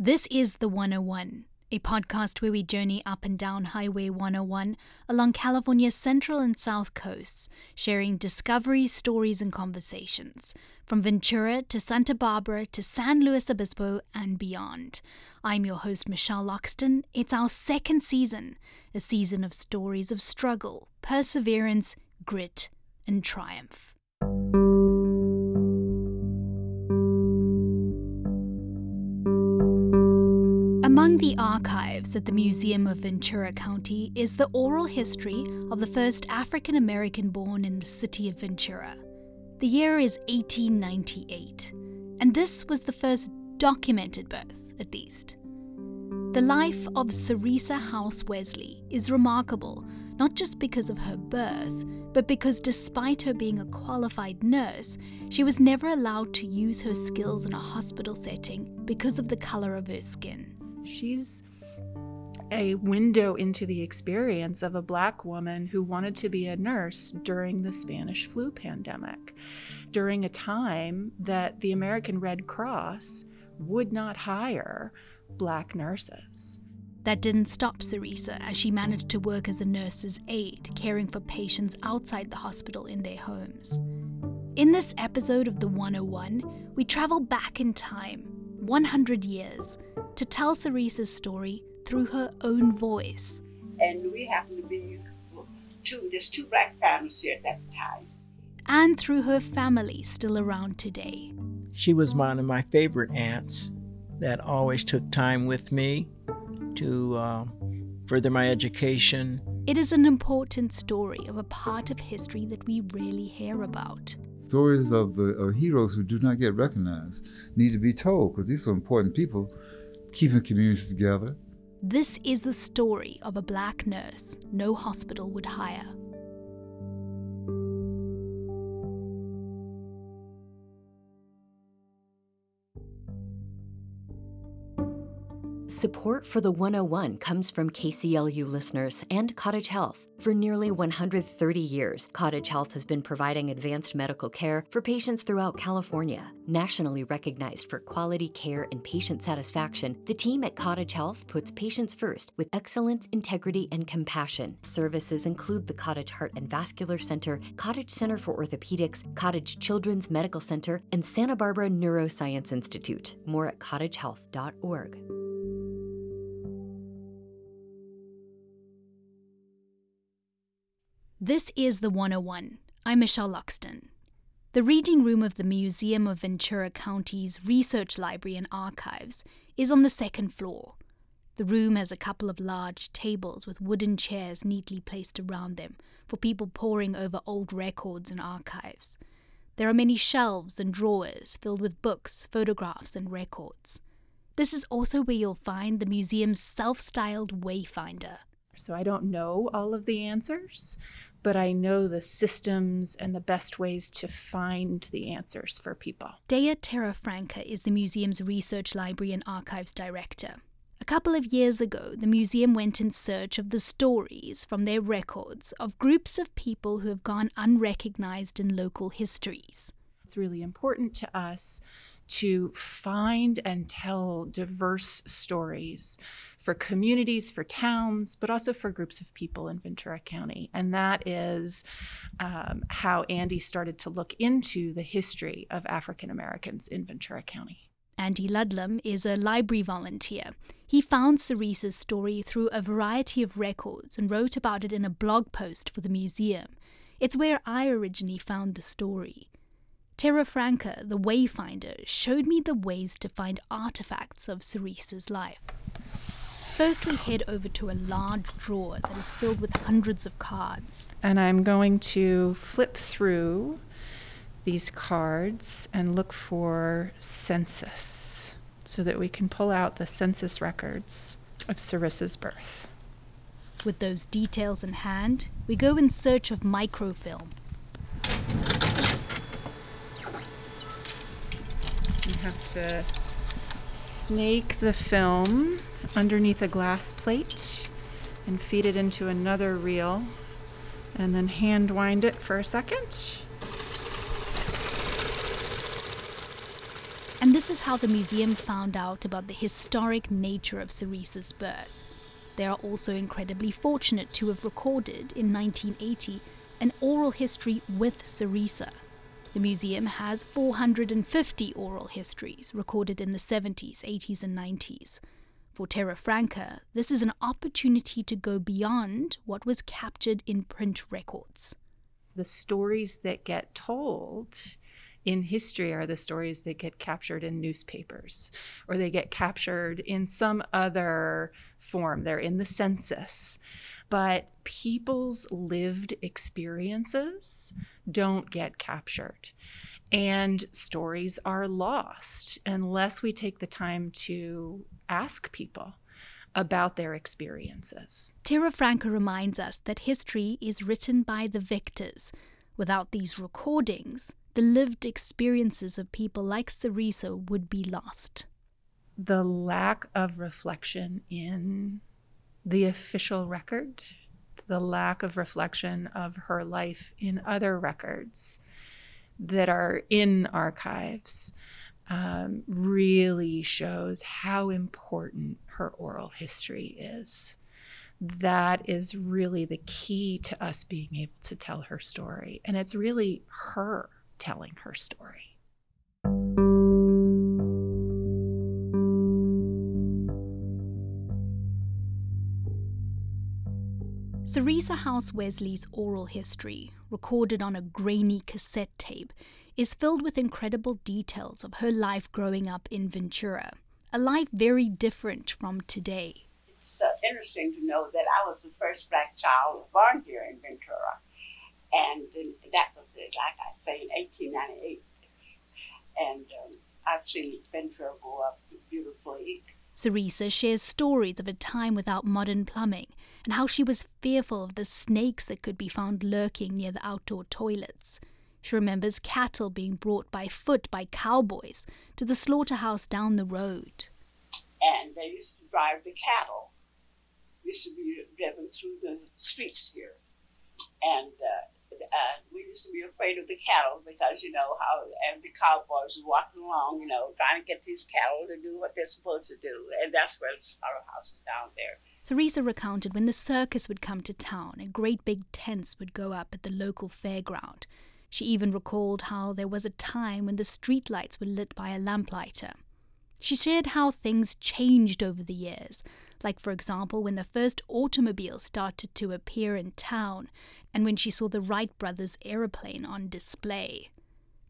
This is The 101, a podcast where we journey up and down Highway 101 along California's central and south coasts, sharing discoveries, stories, and conversations from Ventura to Santa Barbara to San Luis Obispo and beyond. I'm your host, Michelle Loxton. It's our second season, a season of stories of struggle, perseverance, grit, and triumph. Among the archives at the Museum of Ventura County is the oral history of the first African American born in the city of Ventura. The year is 1898, and this was the first documented birth, at least. The life of Cerisa House Wesley is remarkable not just because of her birth, but because despite her being a qualified nurse, she was never allowed to use her skills in a hospital setting because of the color of her skin. She's a window into the experience of a black woman who wanted to be a nurse during the Spanish flu pandemic, during a time that the American Red Cross would not hire black nurses. That didn't stop Cerisa as she managed to work as a nurse's aide, caring for patients outside the hospital in their homes. In this episode of The 101, we travel back in time, 100 years, to tell Cerisa's story through her own voice. And we happen to be two, there's two black families here at that time. And through her family still around today. She was one of my favorite aunts that always took time with me to uh, further my education. It is an important story of a part of history that we rarely hear about. Stories of the of heroes who do not get recognized need to be told because these are important people keeping communities together. This is the story of a black nurse no hospital would hire. Support for the 101 comes from KCLU listeners and Cottage Health. For nearly 130 years, Cottage Health has been providing advanced medical care for patients throughout California. Nationally recognized for quality care and patient satisfaction, the team at Cottage Health puts patients first with excellence, integrity, and compassion. Services include the Cottage Heart and Vascular Center, Cottage Center for Orthopedics, Cottage Children's Medical Center, and Santa Barbara Neuroscience Institute. More at cottagehealth.org. This is the 101. I'm Michelle Loxton. The reading room of the Museum of Ventura County's Research Library and Archives is on the second floor. The room has a couple of large tables with wooden chairs neatly placed around them for people poring over old records and archives. There are many shelves and drawers filled with books, photographs, and records. This is also where you'll find the museum's self styled Wayfinder. So I don't know all of the answers, but I know the systems and the best ways to find the answers for people. Dea Terrafranca is the museum's research library and archives director. A couple of years ago, the museum went in search of the stories from their records of groups of people who have gone unrecognized in local histories. It's really important to us to find and tell diverse stories for communities, for towns, but also for groups of people in Ventura County. And that is um, how Andy started to look into the history of African Americans in Ventura County. Andy Ludlam is a library volunteer. He found Cerisa's story through a variety of records and wrote about it in a blog post for the museum. It's where I originally found the story. Terrafranca, the Wayfinder, showed me the ways to find artifacts of Cerisa's life. First, we head over to a large drawer that is filled with hundreds of cards. And I'm going to flip through these cards and look for census so that we can pull out the census records of Cerisa's birth. With those details in hand, we go in search of microfilm. Have to snake the film underneath a glass plate and feed it into another reel and then hand wind it for a second. And this is how the museum found out about the historic nature of Cerisa's birth. They are also incredibly fortunate to have recorded, in 1980, an oral history with Cerisa. The museum has 450 oral histories recorded in the 70s, 80s, and 90s. For Terrafranca, this is an opportunity to go beyond what was captured in print records. The stories that get told in history are the stories that get captured in newspapers or they get captured in some other form. They're in the census. But people's lived experiences don't get captured. And stories are lost unless we take the time to ask people about their experiences. Terrafranca reminds us that history is written by the victors. Without these recordings, the lived experiences of people like Cerisa would be lost. The lack of reflection in the official record, the lack of reflection of her life in other records that are in archives um, really shows how important her oral history is. That is really the key to us being able to tell her story. And it's really her telling her story. Cerisa House Wesley's oral history, recorded on a grainy cassette tape, is filled with incredible details of her life growing up in Ventura, a life very different from today. It's uh, interesting to know that I was the first black child born here in Ventura. And that was it, like I say, in 1898. And um, I've seen Ventura grow up beautifully. Cerisa shares stories of a time without modern plumbing and how she was fearful of the snakes that could be found lurking near the outdoor toilets. She remembers cattle being brought by foot by cowboys to the slaughterhouse down the road. And they used to drive the cattle, We used to be driven through the streets here. And uh, uh, we used to be afraid of the cattle because you know how and the cowboys walking along, you know, trying to get these cattle to do what they're supposed to do, and that's where the slaughterhouse is down there. Cerisa recounted when the circus would come to town and great big tents would go up at the local fairground. She even recalled how there was a time when the streetlights were lit by a lamplighter. She shared how things changed over the years, like, for example, when the first automobile started to appear in town and when she saw the Wright brothers' aeroplane on display.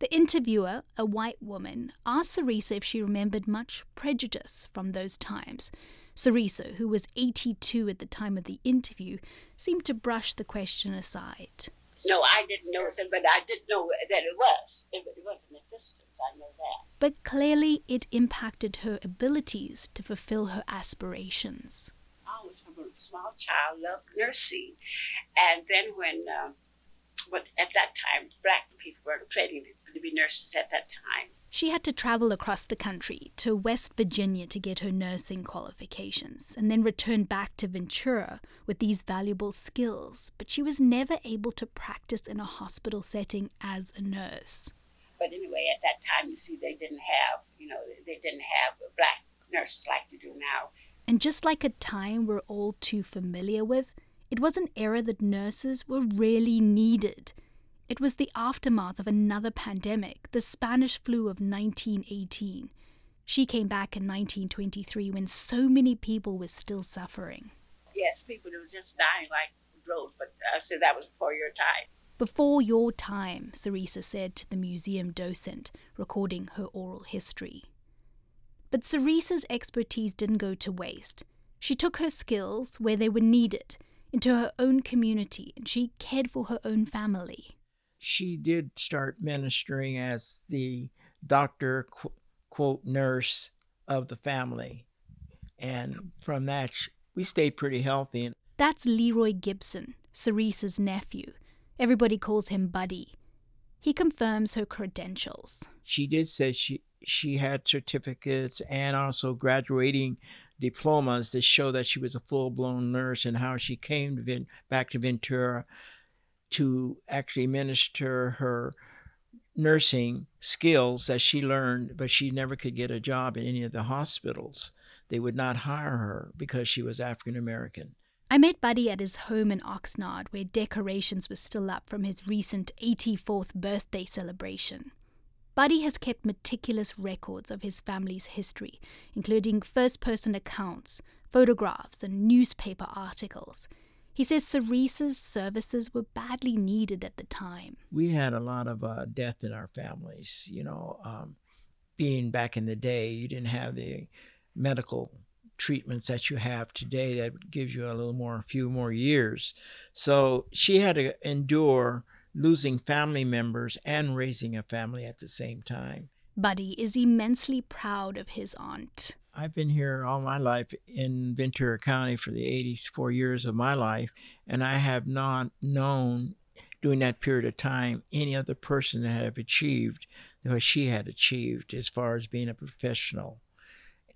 The interviewer, a white woman, asked Cerisa if she remembered much prejudice from those times. Cerisa, who was 82 at the time of the interview, seemed to brush the question aside. No, I didn't know it, but I didn't know that it was. It, was in existence. I know that. But clearly, it impacted her abilities to fulfill her aspirations. I was from a small child, loved nursing, and then when, um, what at that time, black people weren't training to be nurses at that time. She had to travel across the country to West Virginia to get her nursing qualifications and then return back to Ventura with these valuable skills, but she was never able to practice in a hospital setting as a nurse. But anyway, at that time, you see, they didn't have, you know, they didn't have black nurses like they do now. And just like a time we're all too familiar with, it was an era that nurses were really needed. It was the aftermath of another pandemic, the Spanish flu of 1918. She came back in 1923 when so many people were still suffering. Yes, people who were just dying like droves, but I said that was before your time. Before your time, Cerisa said to the museum docent, recording her oral history. But Cerisa's expertise didn't go to waste. She took her skills where they were needed, into her own community, and she cared for her own family she did start ministering as the doctor, quote, nurse of the family. And from that, we stayed pretty healthy. That's Leroy Gibson, Cerisa's nephew. Everybody calls him Buddy. He confirms her credentials. She did say she she had certificates and also graduating diplomas that show that she was a full blown nurse and how she came to back to Ventura to actually minister her nursing skills that she learned, but she never could get a job in any of the hospitals. They would not hire her because she was African American. I met Buddy at his home in Oxnard, where decorations were still up from his recent 84th birthday celebration. Buddy has kept meticulous records of his family's history, including first person accounts, photographs, and newspaper articles. He says Cerisa's services were badly needed at the time. We had a lot of uh, death in our families. You know, um, being back in the day, you didn't have the medical treatments that you have today that gives you a little more, a few more years. So she had to endure losing family members and raising a family at the same time. Buddy is immensely proud of his aunt. I've been here all my life in Ventura County for the 84 years of my life, and I have not known during that period of time any other person that have achieved what she had achieved as far as being a professional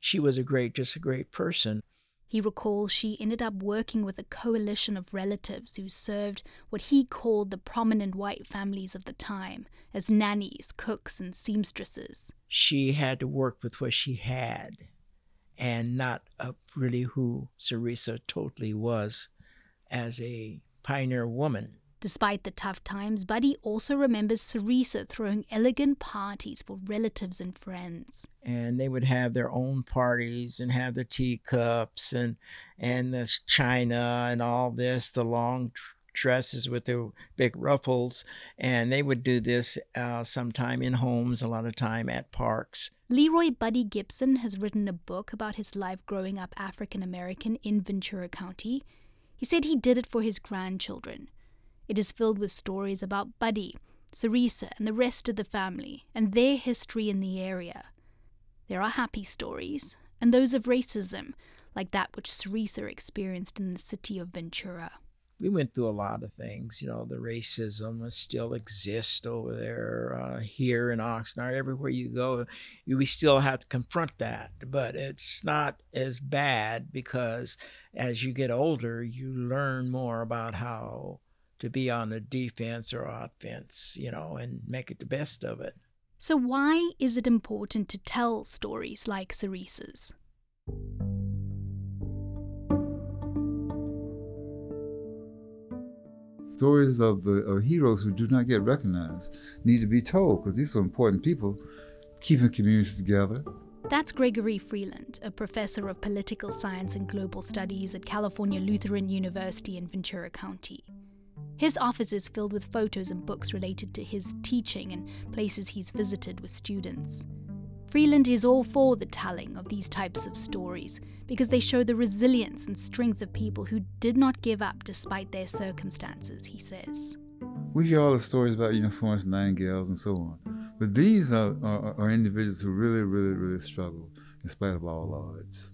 she was a great, just a great person. He recalls she ended up working with a coalition of relatives who served what he called the prominent white families of the time as nannies, cooks, and seamstresses. She had to work with what she had and not really who Cerisa totally was as a pioneer woman. Despite the tough times, Buddy also remembers Cerisa throwing elegant parties for relatives and friends. And they would have their own parties and have the teacups and and the china and all this, the long dresses with the big ruffles, and they would do this uh, sometime in homes, a lot of time at parks. Leroy Buddy Gibson has written a book about his life growing up African American in Ventura County. He said he did it for his grandchildren it is filled with stories about Buddy, Cerisa, and the rest of the family, and their history in the area. There are happy stories, and those of racism, like that which Cerisa experienced in the city of Ventura. We went through a lot of things. You know, the racism still exists over there, uh, here in Oxnard. Everywhere you go, we still have to confront that. But it's not as bad because as you get older, you learn more about how to be on the defense or offense, you know, and make it the best of it. So, why is it important to tell stories like Cerisa's? Stories of the of heroes who do not get recognized need to be told because these are important people keeping communities together. That's Gregory Freeland, a professor of political science and global studies at California Lutheran University in Ventura County. His office is filled with photos and books related to his teaching and places he's visited with students. Freeland is all for the telling of these types of stories because they show the resilience and strength of people who did not give up despite their circumstances, he says. We hear all the stories about, you know, Florence Nightingales and so on. But these are, are, are individuals who really, really, really struggle in spite of all odds.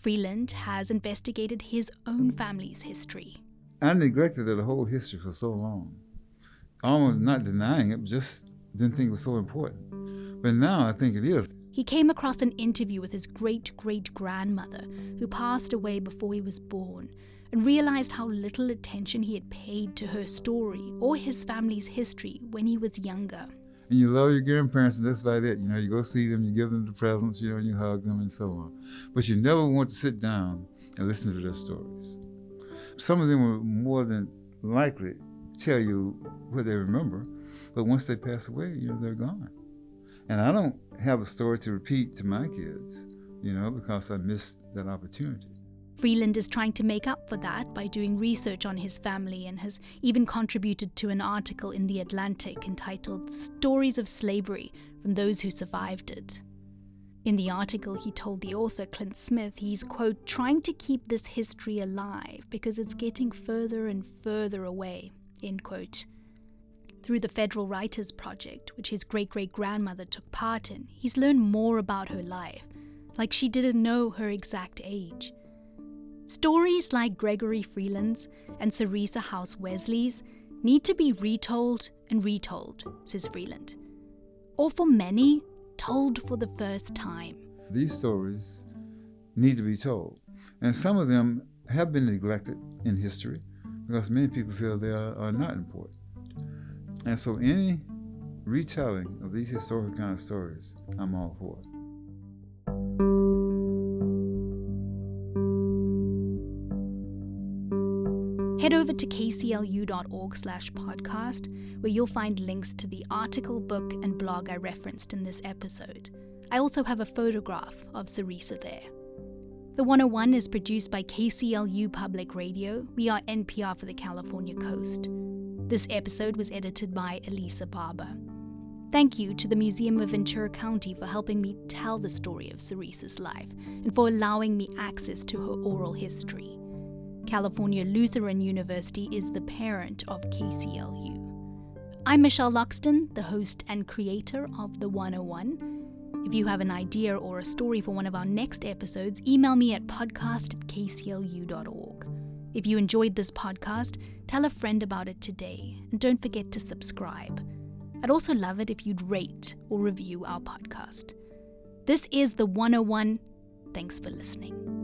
Freeland has investigated his own family's history. I neglected the whole history for so long. Almost not denying it, just didn't think it was so important. But now I think it is. He came across an interview with his great great grandmother, who passed away before he was born, and realized how little attention he had paid to her story or his family's history when he was younger. And you love your grandparents, and that's about it. You know, you go see them, you give them the presents, you know, and you hug them and so on. But you never want to sit down and listen to their stories. Some of them will more than likely tell you what they remember, but once they pass away, you know, they're gone. And I don't have the story to repeat to my kids, you know, because I missed that opportunity. Freeland is trying to make up for that by doing research on his family and has even contributed to an article in The Atlantic entitled Stories of Slavery from Those Who Survived It. In the article, he told the author, Clint Smith, he's, quote, trying to keep this history alive because it's getting further and further away, end quote. Through the Federal Writers Project, which his great great grandmother took part in, he's learned more about her life, like she didn't know her exact age. Stories like Gregory Freeland's and Cerisa House Wesley's need to be retold and retold, says Freeland. Or for many, told for the first time. These stories need to be told, and some of them have been neglected in history because many people feel they are, are not important. And so, any retelling of these historical kind of stories, I'm all for. Head over to kclu.org slash podcast, where you'll find links to the article, book, and blog I referenced in this episode. I also have a photograph of Cerisa there. The 101 is produced by KCLU Public Radio. We are NPR for the California Coast. This episode was edited by Elisa Barber. Thank you to the Museum of Ventura County for helping me tell the story of Cerisa's life and for allowing me access to her oral history. California Lutheran University is the parent of KCLU. I'm Michelle Loxton, the host and creator of The 101. If you have an idea or a story for one of our next episodes, email me at podcast at kclu.org. If you enjoyed this podcast, tell a friend about it today, and don't forget to subscribe. I'd also love it if you'd rate or review our podcast. This is The 101. Thanks for listening.